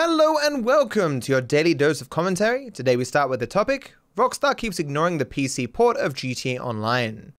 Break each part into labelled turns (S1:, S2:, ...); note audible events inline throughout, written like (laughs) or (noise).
S1: Hello and welcome to your daily dose of commentary. Today we start with the topic Rockstar keeps ignoring the PC port of GTA Online.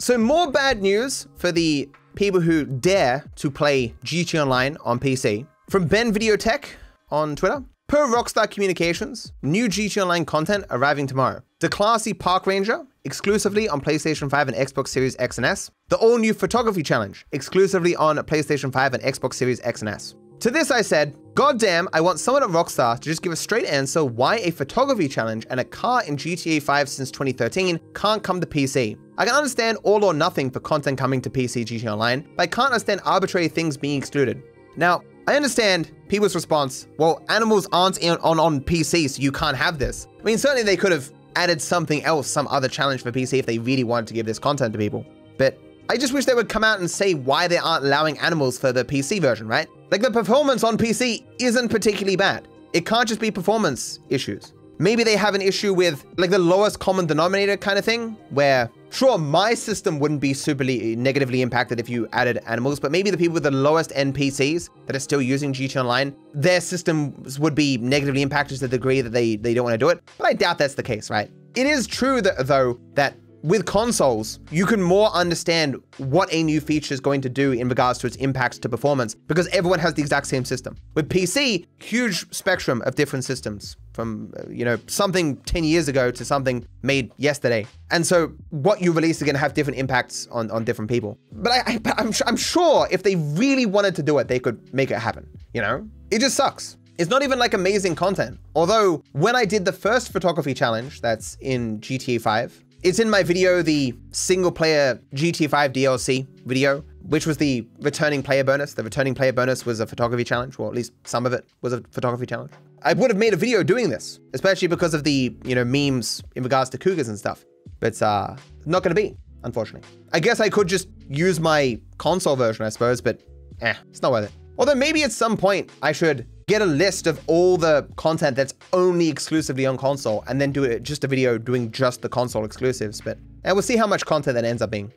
S1: So, more bad news for the people who dare to play GTA Online on PC. From Ben Videotech on Twitter. Per Rockstar Communications, new GTA Online content arriving tomorrow. The classy Park Ranger, exclusively on PlayStation 5 and Xbox Series X and S. The all-new Photography Challenge, exclusively on PlayStation 5 and Xbox Series X and S. To this I said, God damn, I want someone at Rockstar to just give a straight answer why a photography challenge and a car in GTA 5 since 2013 can't come to PC. I can understand all or nothing for content coming to PC GTA Online, but I can't understand arbitrary things being excluded. Now, I understand people's response, well, animals aren't on, on PC, so you can't have this. I mean, certainly they could have added something else, some other challenge for PC if they really wanted to give this content to people. But I just wish they would come out and say why they aren't allowing animals for the PC version, right? Like the performance on PC isn't particularly bad. It can't just be performance issues. Maybe they have an issue with like the lowest common denominator kind of thing, where sure, my system wouldn't be superly negatively impacted if you added animals, but maybe the people with the lowest NPCs that are still using GTA Online, their systems would be negatively impacted to the degree that they, they don't want to do it. But I doubt that's the case, right? It is true that though that with consoles, you can more understand what a new feature is going to do in regards to its impacts to performance because everyone has the exact same system. With PC, huge spectrum of different systems from, uh, you know, something 10 years ago to something made yesterday. And so what you release is going to have different impacts on, on different people. But I, I, I'm, I'm sure if they really wanted to do it, they could make it happen, you know? It just sucks. It's not even like amazing content. Although when I did the first photography challenge that's in GTA 5, it's in my video, the single player GTA 5 DLC video, which was the returning player bonus. The returning player bonus was a photography challenge, or at least some of it was a photography challenge. I would have made a video doing this, especially because of the, you know, memes in regards to cougars and stuff. But uh, not to be, unfortunately. I guess I could just use my console version, I suppose, but eh, it's not worth it. Although maybe at some point I should get a list of all the content that's only exclusively on console and then do it just a video doing just the console exclusives. But and we'll see how much content that ends up being.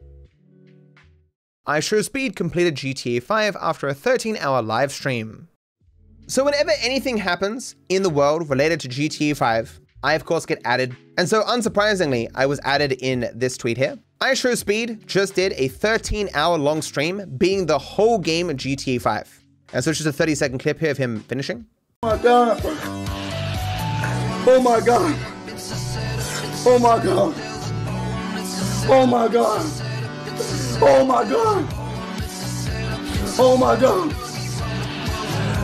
S1: iShowSpeed completed GTA 5 after a 13 hour live stream. So whenever anything happens in the world related to GTA 5, I of course get added. And so unsurprisingly, I was added in this tweet here. iShowSpeed just did a 13 hour long stream being the whole game of GTA 5. And so it's just a 30 second clip here of him finishing.
S2: Oh my god. Oh my god. Oh my god. Oh my god. Oh my god. Oh my god.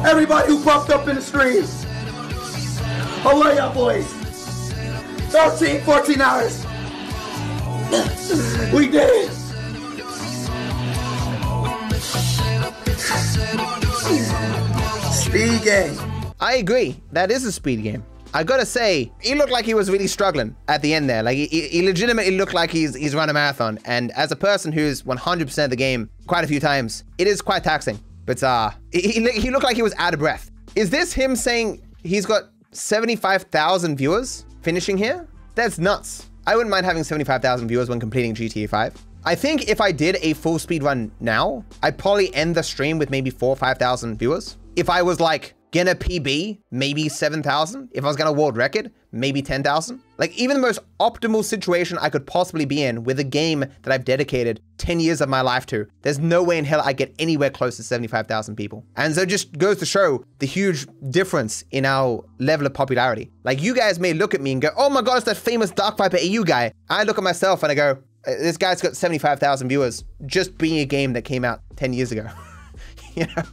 S2: Everybody who popped up in the stream. How are y'all boys? 13, 14 hours. (laughs) we did it. Speed game.
S1: I agree. That is a speed game. I gotta say, he looked like he was really struggling at the end there. Like, he, he legitimately looked like he's, he's run a marathon. And as a person who's 100% of the game quite a few times, it is quite taxing. But uh, he, he looked like he was out of breath. Is this him saying he's got 75,000 viewers finishing here? That's nuts. I wouldn't mind having 75,000 viewers when completing GTA 5. I think if I did a full speed run now, I'd probably end the stream with maybe four or 5,000 viewers. If I was like gonna PB, maybe 7,000. If I was gonna world record, maybe 10,000. Like even the most optimal situation I could possibly be in with a game that I've dedicated 10 years of my life to, there's no way in hell I get anywhere close to 75,000 people. And so it just goes to show the huge difference in our level of popularity. Like you guys may look at me and go, oh my God, it's that famous Dark Viper AU guy. I look at myself and I go, Uh, this guy's got 75,000 viewers just being a game that came out 10 years ago. (laughs) you know,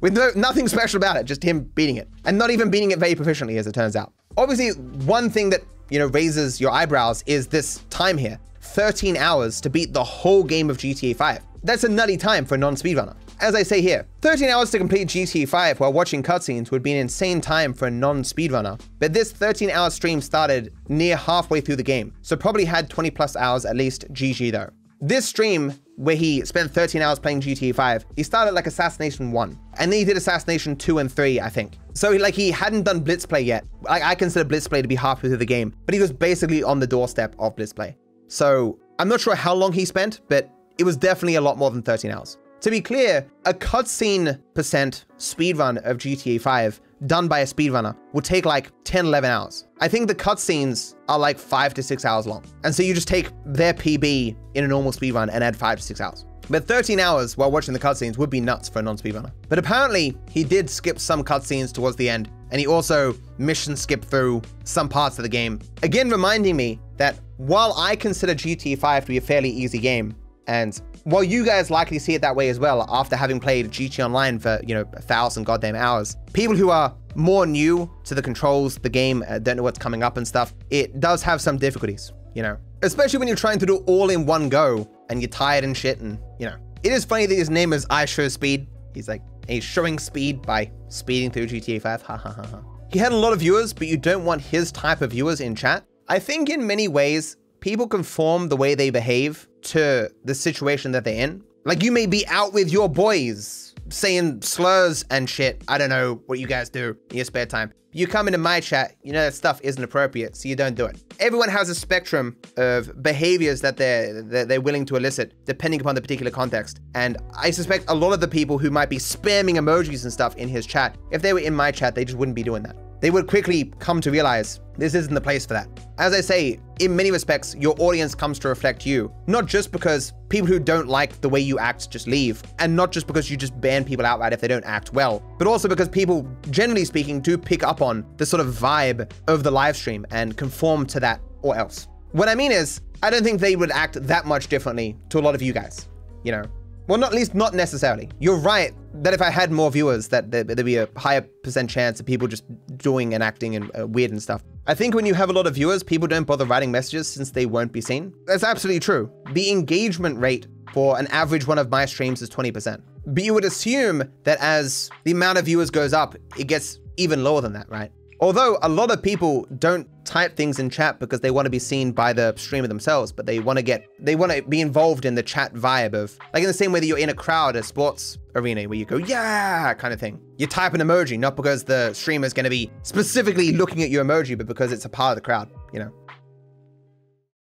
S1: with no, nothing special about it, just him beating it. And not even beating it very proficiently, as it turns out. Obviously, one thing that, you know, raises your eyebrows is this time here. 13 hours to beat the whole game of GTA 5. That's a nutty time for a non-speedrunner. As I say here, 13 hours to complete GTA 5 while watching cutscenes would be an insane time for a non-speedrunner, but this 13 hour stream started near halfway through the game, so probably had 20 plus hours at least GG though. This stream, where he spent 13 hours playing GTA 5, he started like Assassination 1, and then he did Assassination 2 and 3, I think. So like he hadn't done Blitz Play yet. I consider Blitz Play to be halfway through the game, but he was basically on the doorstep of Blitz Play. So I'm not sure how long he spent, but it was definitely a lot more than 13 hours. To be clear, a cutscene percent speedrun of GTA 5 done by a speedrunner will take like 10, 11 hours. I think the cutscenes are like five to six hours long. And so you just take their PB in a normal speedrun and add five to six hours. But 13 hours while watching the cutscenes would be nuts for a non-speedrunner. But apparently, he did skip some cutscenes towards the end, and he also mission skipped through some parts of the game. Again, reminding me that while I consider GTA 5 to be a fairly easy game, and while you guys likely see it that way as well after having played GTA Online for, you know, a thousand goddamn hours, people who are more new to the controls, the game, uh, don't know what's coming up and stuff, it does have some difficulties, you know, especially when you're trying to do all in one go and you're tired and shit and, you know. It is funny that his name is I Show Speed. He's like, he's showing speed by speeding through GTA 5. Ha ha ha ha. He had a lot of viewers, but you don't want his type of viewers in chat. I think in many ways, people conform the way they behave to the situation that they're in. Like you may be out with your boys saying slurs and shit. I don't know what you guys do in your spare time. You come into my chat, you know that stuff isn't appropriate, so you don't do it. Everyone has a spectrum of behaviors that they're, that they're willing to elicit depending upon the particular context. And I suspect a lot of the people who might be spamming emojis and stuff in his chat, if they were in my chat, they just wouldn't be doing that they would quickly come to realize this isn't the place for that. As I say, in many respects, your audience comes to reflect you, not just because people who don't like the way you act just leave, and not just because you just ban people outright if they don't act well, but also because people, generally speaking, do pick up on the sort of vibe of the live stream and conform to that or else. What I mean is, I don't think they would act that much differently to a lot of you guys, you know? Well, not least not necessarily. You're right that if I had more viewers, that there'd be a higher percent chance of people just doing and acting and uh, weird and stuff. I think when you have a lot of viewers, people don't bother writing messages since they won't be seen. That's absolutely true. The engagement rate for an average one of my streams is 20%. But you would assume that as the amount of viewers goes up, it gets even lower than that, right? Although a lot of people don't type things in chat because they want to be seen by the streamer themselves, but they want to get, they want to be involved in the chat vibe of, like in the same way that you're in a crowd at sports arena where you go, yeah, kind of thing. You type an emoji, not because the streamer is going to be specifically looking at your emoji, but because it's a part of the crowd, you know?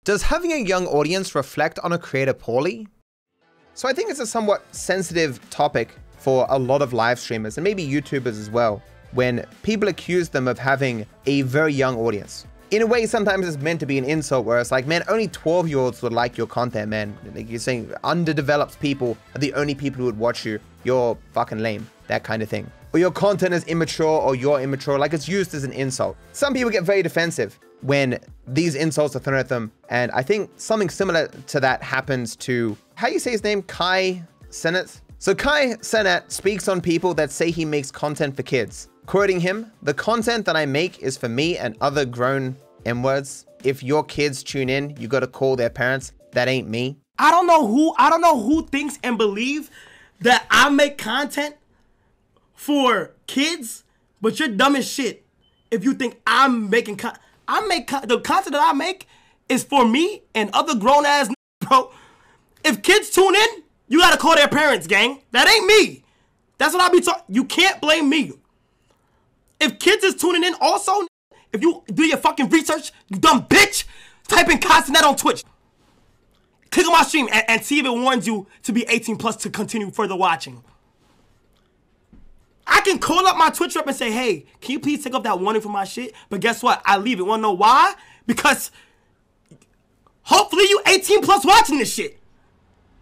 S1: Does having a young audience reflect on a creator poorly? So I think it's a somewhat sensitive topic for a lot of live streamers and maybe YouTubers as well when people accuse them of having a very young audience. In a way, sometimes it's meant to be an insult where it's like, man, only 12 year olds would like your content, man. Like you're saying underdeveloped people are the only people who would watch you. You're fucking lame. That kind of thing. Or your content is immature or you're immature. Like it's used as an insult. Some people get very defensive when these insults are thrown at them. And I think something similar to that happens to, how do you say his name? Kai Cenat? So Kai Cenat speaks on people that say he makes content for kids. Quoting him, the content that I make is for me and other grown M words. If your kids tune in, you gotta call their parents. That ain't me.
S3: I don't know who I don't know who thinks and believe that I make content for kids, but you're dumb as shit. If you think I'm making con- I make con- the content that I make is for me and other grown ass bro. If kids tune in, you gotta call their parents, gang. That ain't me. That's what I be talking. You can't blame me. If kids is tuning in also, if you do your fucking research, you dumb bitch, type in Kai Cenat on Twitch. Click on my stream and, and see if it warns you to be 18 plus to continue further watching. I can call up my Twitch rep and say, hey, can you please take off that warning for my shit? But guess what? I leave it. Wanna know why? Because hopefully you 18 plus watching this shit.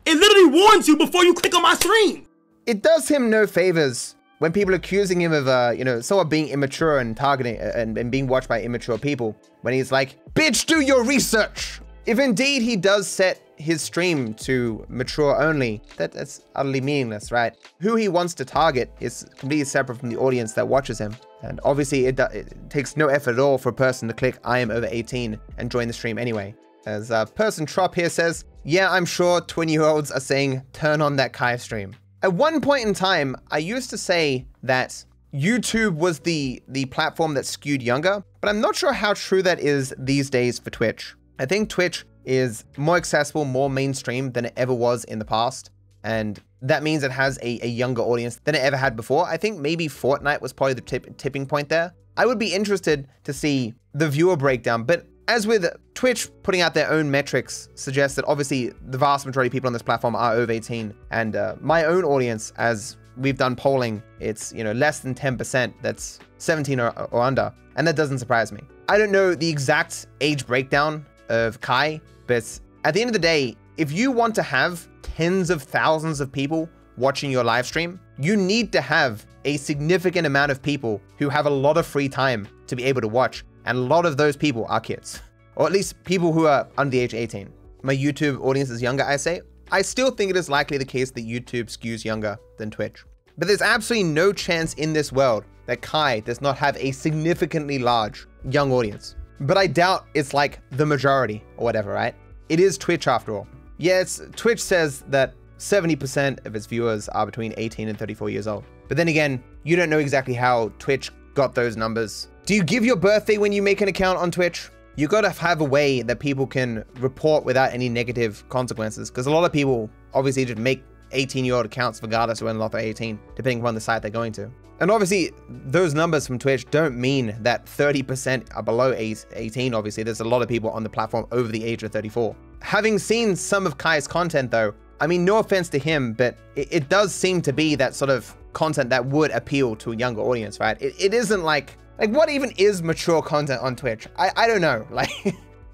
S3: It literally warns you before you click on my stream.
S1: It does him no favors when people accusing him of, uh, you know, sort of being immature and targeting uh, and, and being watched by immature people, when he's like, bitch, do your research. If indeed he does set his stream to mature only, that, that's utterly meaningless, right? Who he wants to target is completely separate from the audience that watches him. And obviously it, it takes no effort at all for a person to click I am over 18 and join the stream anyway. As uh, person Trop here says, yeah, I'm sure 20 year olds are saying turn on that Kai stream. At one point in time, I used to say that YouTube was the, the platform that skewed younger, but I'm not sure how true that is these days for Twitch. I think Twitch is more accessible, more mainstream than it ever was in the past. And that means it has a, a younger audience than it ever had before. I think maybe Fortnite was probably the tip, tipping point there. I would be interested to see the viewer breakdown, but as with Twitch putting out their own metrics suggests that obviously the vast majority of people on this platform are over 18 and uh, my own audience as we've done polling, it's, you know, less than 10% that's 17 or, or under. And that doesn't surprise me. I don't know the exact age breakdown of Kai, but at the end of the day, if you want to have tens of thousands of people watching your live stream, you need to have a significant amount of people who have a lot of free time to be able to watch. And a lot of those people are kids, (laughs) or at least people who are under the age of 18. My YouTube audience is younger, I say. I still think it is likely the case that YouTube skews younger than Twitch. But there's absolutely no chance in this world that Kai does not have a significantly large young audience. But I doubt it's like the majority or whatever, right? It is Twitch after all. Yes, Twitch says that 70% of its viewers are between 18 and 34 years old. But then again, you don't know exactly how Twitch got those numbers. Do you give your birthday when you make an account on Twitch? You gotta have a way that people can report without any negative consequences. Because a lot of people obviously just make 18 year old accounts regardless of not they're 18, depending upon the site they're going to. And obviously, those numbers from Twitch don't mean that 30% are below 18. Obviously, there's a lot of people on the platform over the age of 34. Having seen some of Kai's content, though, I mean, no offense to him, but it, it does seem to be that sort of content that would appeal to a younger audience, right? It, it isn't like, like what even is mature content on Twitch? I, I don't know. (laughs) Like,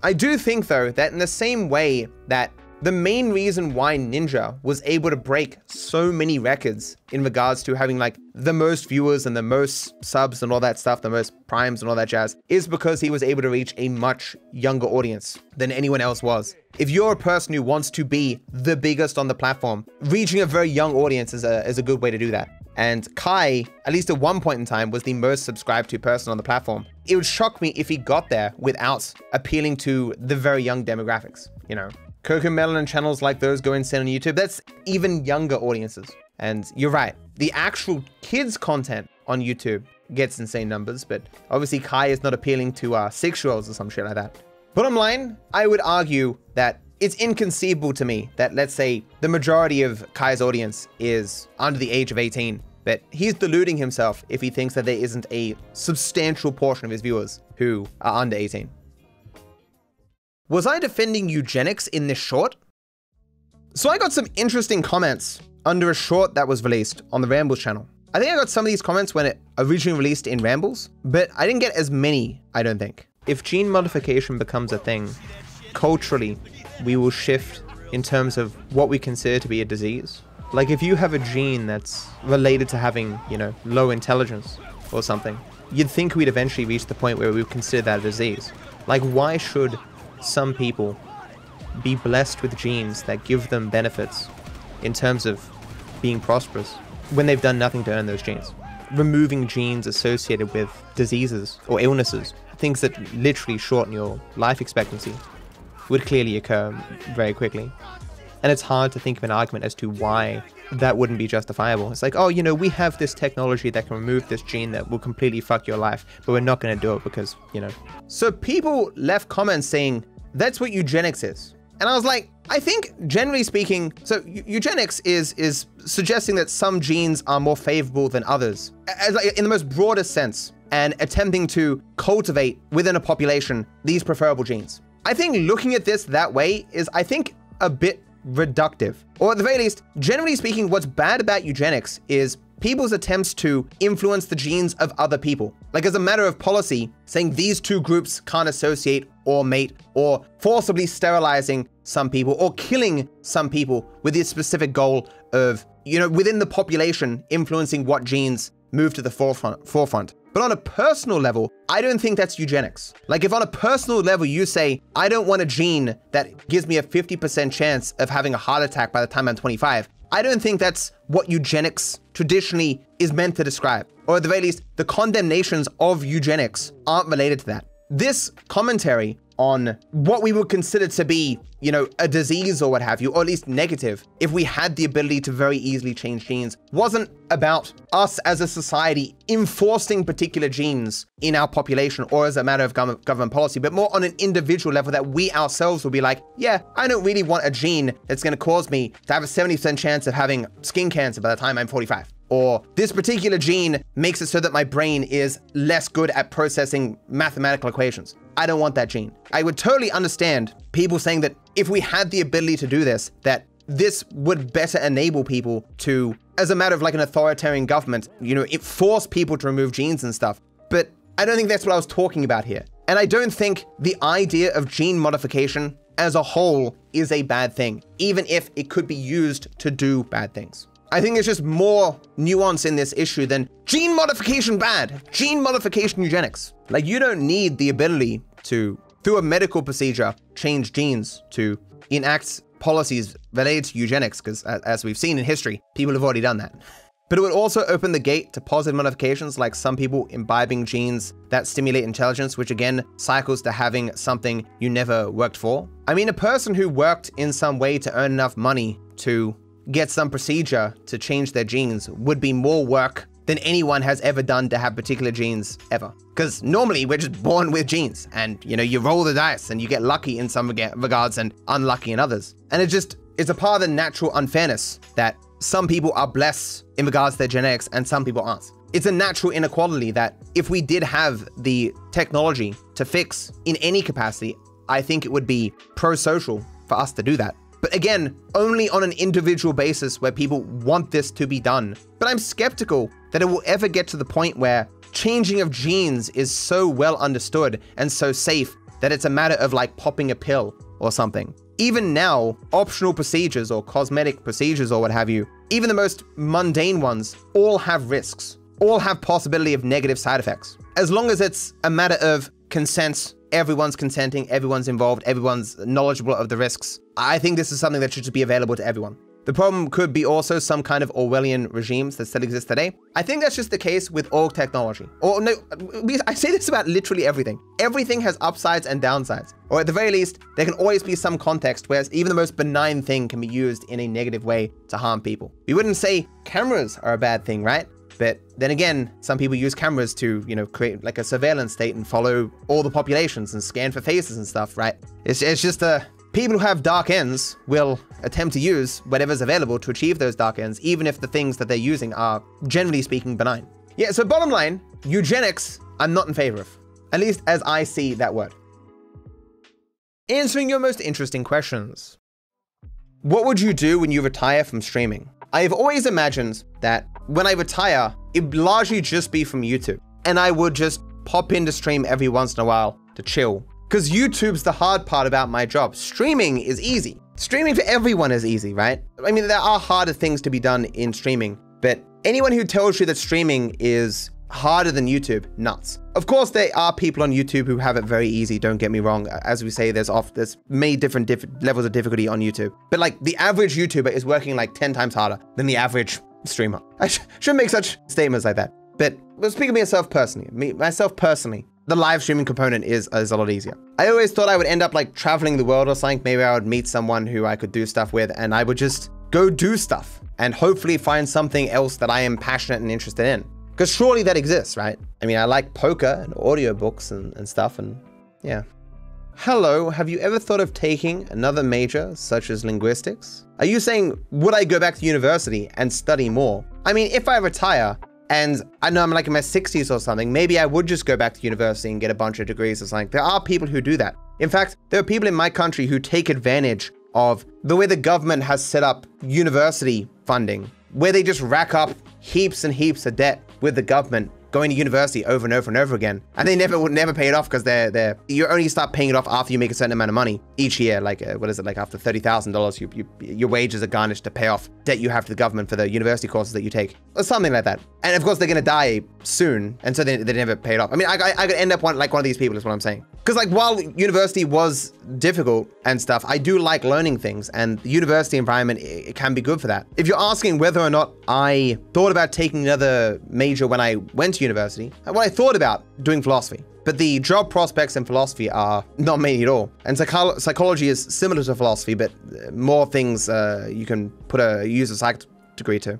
S1: I do think though that in the same way that the main reason why Ninja was able to break so many records in regards to having like the most viewers and the most subs and all that stuff, the most primes and all that jazz, is because he was able to reach a much younger audience than anyone else was. If you're a person who wants to be the biggest on the platform, reaching a very young audience is a, is a good way to do that. And Kai, at least at one point in time, was the most subscribed to person on the platform. It would shock me if he got there without appealing to the very young demographics, you know? CoComelon and channels like those go insane on YouTube. That's even younger audiences. And you're right, the actual kids content on YouTube gets insane numbers, but obviously Kai is not appealing to uh, six-year-olds or some shit like that. Bottom line, I would argue that it's inconceivable to me that, let's say, the majority of Kai's audience is under the age of 18, but he's deluding himself if he thinks that there isn't a substantial portion of his viewers who are under 18. Was I defending eugenics in this short? So I got some interesting comments under a short that was released on the Rambles channel. I think I got some of these comments when it originally released in Rambles, but I didn't get as many, I don't think. If gene modification becomes a thing, culturally, we will shift in terms of what we consider to be a disease. Like if you have a gene that's related to having, you know, low intelligence or something, you'd think we'd eventually reach the point where we would consider that a disease. Like why should some people be blessed with genes that give them benefits in terms of being prosperous when they've done nothing to earn those genes. Removing genes associated with diseases or illnesses, things that literally shorten your life expectancy, would clearly occur very quickly. And it's hard to think of an argument as to why that wouldn't be justifiable. It's like, oh, you know, we have this technology that can remove this gene that will completely fuck your life, but we're not going to do it because, you know. So people left comments saying, that's what eugenics is. And I was like, I think generally speaking, so eugenics is is suggesting that some genes are more favorable than others, as like in the most broadest sense, and attempting to cultivate within a population these preferable genes. I think looking at this that way is, I think, a bit reductive. Or at the very least, generally speaking, what's bad about eugenics is people's attempts to influence the genes of other people. Like as a matter of policy, saying these two groups can't associate or mate, or forcibly sterilizing some people, or killing some people with the specific goal of, you know, within the population, influencing what genes move to the forefront. forefront. But on a personal level, I don't think that's eugenics. Like if on a personal level you say, I don't want a gene that gives me a 50% chance of having a heart attack by the time I'm 25, I don't think that's what eugenics traditionally is meant to describe. Or at the very least, the condemnations of eugenics aren't related to that. This commentary on what we would consider to be, you know, a disease or what have you, or at least negative, if we had the ability to very easily change genes, wasn't about us as a society enforcing particular genes in our population or as a matter of government policy, but more on an individual level that we ourselves will be like, yeah, I don't really want a gene that's going to cause me to have a 70% chance of having skin cancer by the time I'm 45 or this particular gene makes it so that my brain is less good at processing mathematical equations. I don't want that gene. I would totally understand people saying that if we had the ability to do this, that this would better enable people to, as a matter of like an authoritarian government, you know, it force people to remove genes and stuff. But I don't think that's what I was talking about here. And I don't think the idea of gene modification as a whole is a bad thing, even if it could be used to do bad things. I think there's just more nuance in this issue than gene modification bad, gene modification eugenics. Like, you don't need the ability to, through a medical procedure, change genes to enact policies related to eugenics, because as we've seen in history, people have already done that. But it would also open the gate to positive modifications like some people imbibing genes that stimulate intelligence, which again cycles to having something you never worked for. I mean, a person who worked in some way to earn enough money to get some procedure to change their genes would be more work than anyone has ever done to have particular genes ever. Because normally we're just born with genes and you know, you roll the dice and you get lucky in some regards and unlucky in others. And it just is a part of the natural unfairness that some people are blessed in regards to their genetics and some people aren't. It's a natural inequality that if we did have the technology to fix in any capacity, I think it would be pro-social for us to do that. But again, only on an individual basis where people want this to be done. But I'm skeptical that it will ever get to the point where changing of genes is so well understood and so safe that it's a matter of like popping a pill or something. Even now, optional procedures or cosmetic procedures or what have you, even the most mundane ones, all have risks, all have possibility of negative side effects. As long as it's a matter of consent everyone's consenting, everyone's involved, everyone's knowledgeable of the risks. I think this is something that should be available to everyone. The problem could be also some kind of Orwellian regimes that still exist today. I think that's just the case with all technology. Or no, I say this about literally everything. Everything has upsides and downsides. Or at the very least, there can always be some context where even the most benign thing can be used in a negative way to harm people. We wouldn't say cameras are a bad thing, right? But then again, some people use cameras to, you know, create like a surveillance state and follow all the populations and scan for faces and stuff, right? It's, it's just a, uh, people who have dark ends will attempt to use whatever's available to achieve those dark ends, even if the things that they're using are, generally speaking, benign. Yeah, so bottom line, eugenics, I'm not in favor of. At least as I see that word. Answering your most interesting questions. What would you do when you retire from streaming? I've always imagined that when I retire, it'd largely just be from YouTube. And I would just pop in into stream every once in a while to chill. Because YouTube's the hard part about my job. Streaming is easy. Streaming for everyone is easy, right? I mean, there are harder things to be done in streaming, but anyone who tells you that streaming is harder than YouTube, nuts. Of course, there are people on YouTube who have it very easy. Don't get me wrong. As we say, there's off there's many different diff levels of difficulty on YouTube. But like the average YouTuber is working like 10 times harder than the average streamer. I sh shouldn't make such statements like that. But but speaking of myself personally, me myself personally, the live streaming component is, is a lot easier. I always thought I would end up like traveling the world or something. Maybe I would meet someone who I could do stuff with and I would just go do stuff and hopefully find something else that I am passionate and interested in. Because surely that exists, right? I mean, I like poker and audiobooks and, and stuff, and yeah. Hello, have you ever thought of taking another major, such as linguistics? Are you saying, would I go back to university and study more? I mean, if I retire, and I know I'm like in my 60s or something, maybe I would just go back to university and get a bunch of degrees or something. There are people who do that. In fact, there are people in my country who take advantage of the way the government has set up university funding, where they just rack up heaps and heaps of debt with the government going to university over and over and over again. And they never would never pay it off because they're they're you only start paying it off after you make a certain amount of money each year. Like uh, what is it like after thirty thousand dollars, you, you your wages are garnished to pay off debt you have to the government for the university courses that you take or something like that. And of course they're gonna die soon, and so they, they never pay it off. I mean, I, I, I could end up one, like one of these people is what I'm saying. Because like while university was difficult and stuff, I do like learning things, and the university environment it, it can be good for that. If you're asking whether or not I thought about taking another major when I went to university, well, I thought about doing philosophy. But the job prospects in philosophy are not many at all. And psycho psychology is similar to philosophy, but more things uh, you can put a use a psych degree to.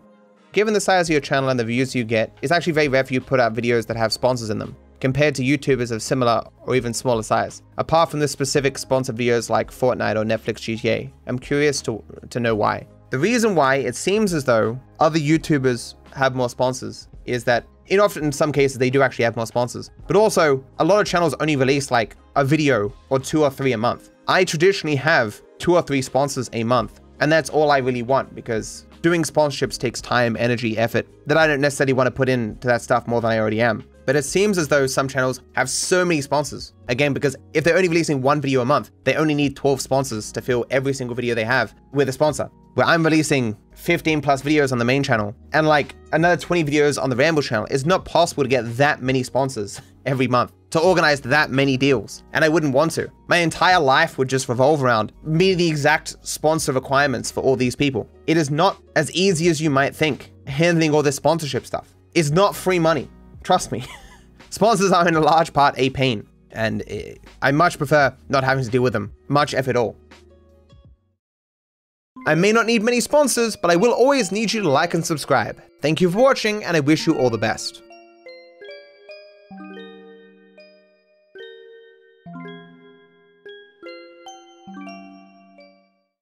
S1: Given the size of your channel and the views you get, it's actually very rare for you to put out videos that have sponsors in them, compared to YouTubers of similar or even smaller size. Apart from the specific sponsored videos like Fortnite or Netflix GTA, I'm curious to, to know why. The reason why it seems as though other YouTubers have more sponsors is that in often in some cases they do actually have more sponsors, but also a lot of channels only release like a video or two or three a month. I traditionally have two or three sponsors a month And that's all I really want because doing sponsorships takes time, energy, effort that I don't necessarily want to put into that stuff more than I already am. But it seems as though some channels have so many sponsors. Again, because if they're only releasing one video a month, they only need 12 sponsors to fill every single video they have with a sponsor. Where I'm releasing 15 plus videos on the main channel and like another 20 videos on the Ramble channel, it's not possible to get that many sponsors (laughs) every month to organize that many deals. And I wouldn't want to. My entire life would just revolve around meeting the exact sponsor requirements for all these people. It is not as easy as you might think handling all this sponsorship stuff. It's not free money. Trust me. (laughs) Sponsors are in a large part a pain, and I much prefer not having to deal with them, much if at all. I may not need many sponsors, but I will always need you to like and subscribe. Thank you for watching, and I wish you all the best.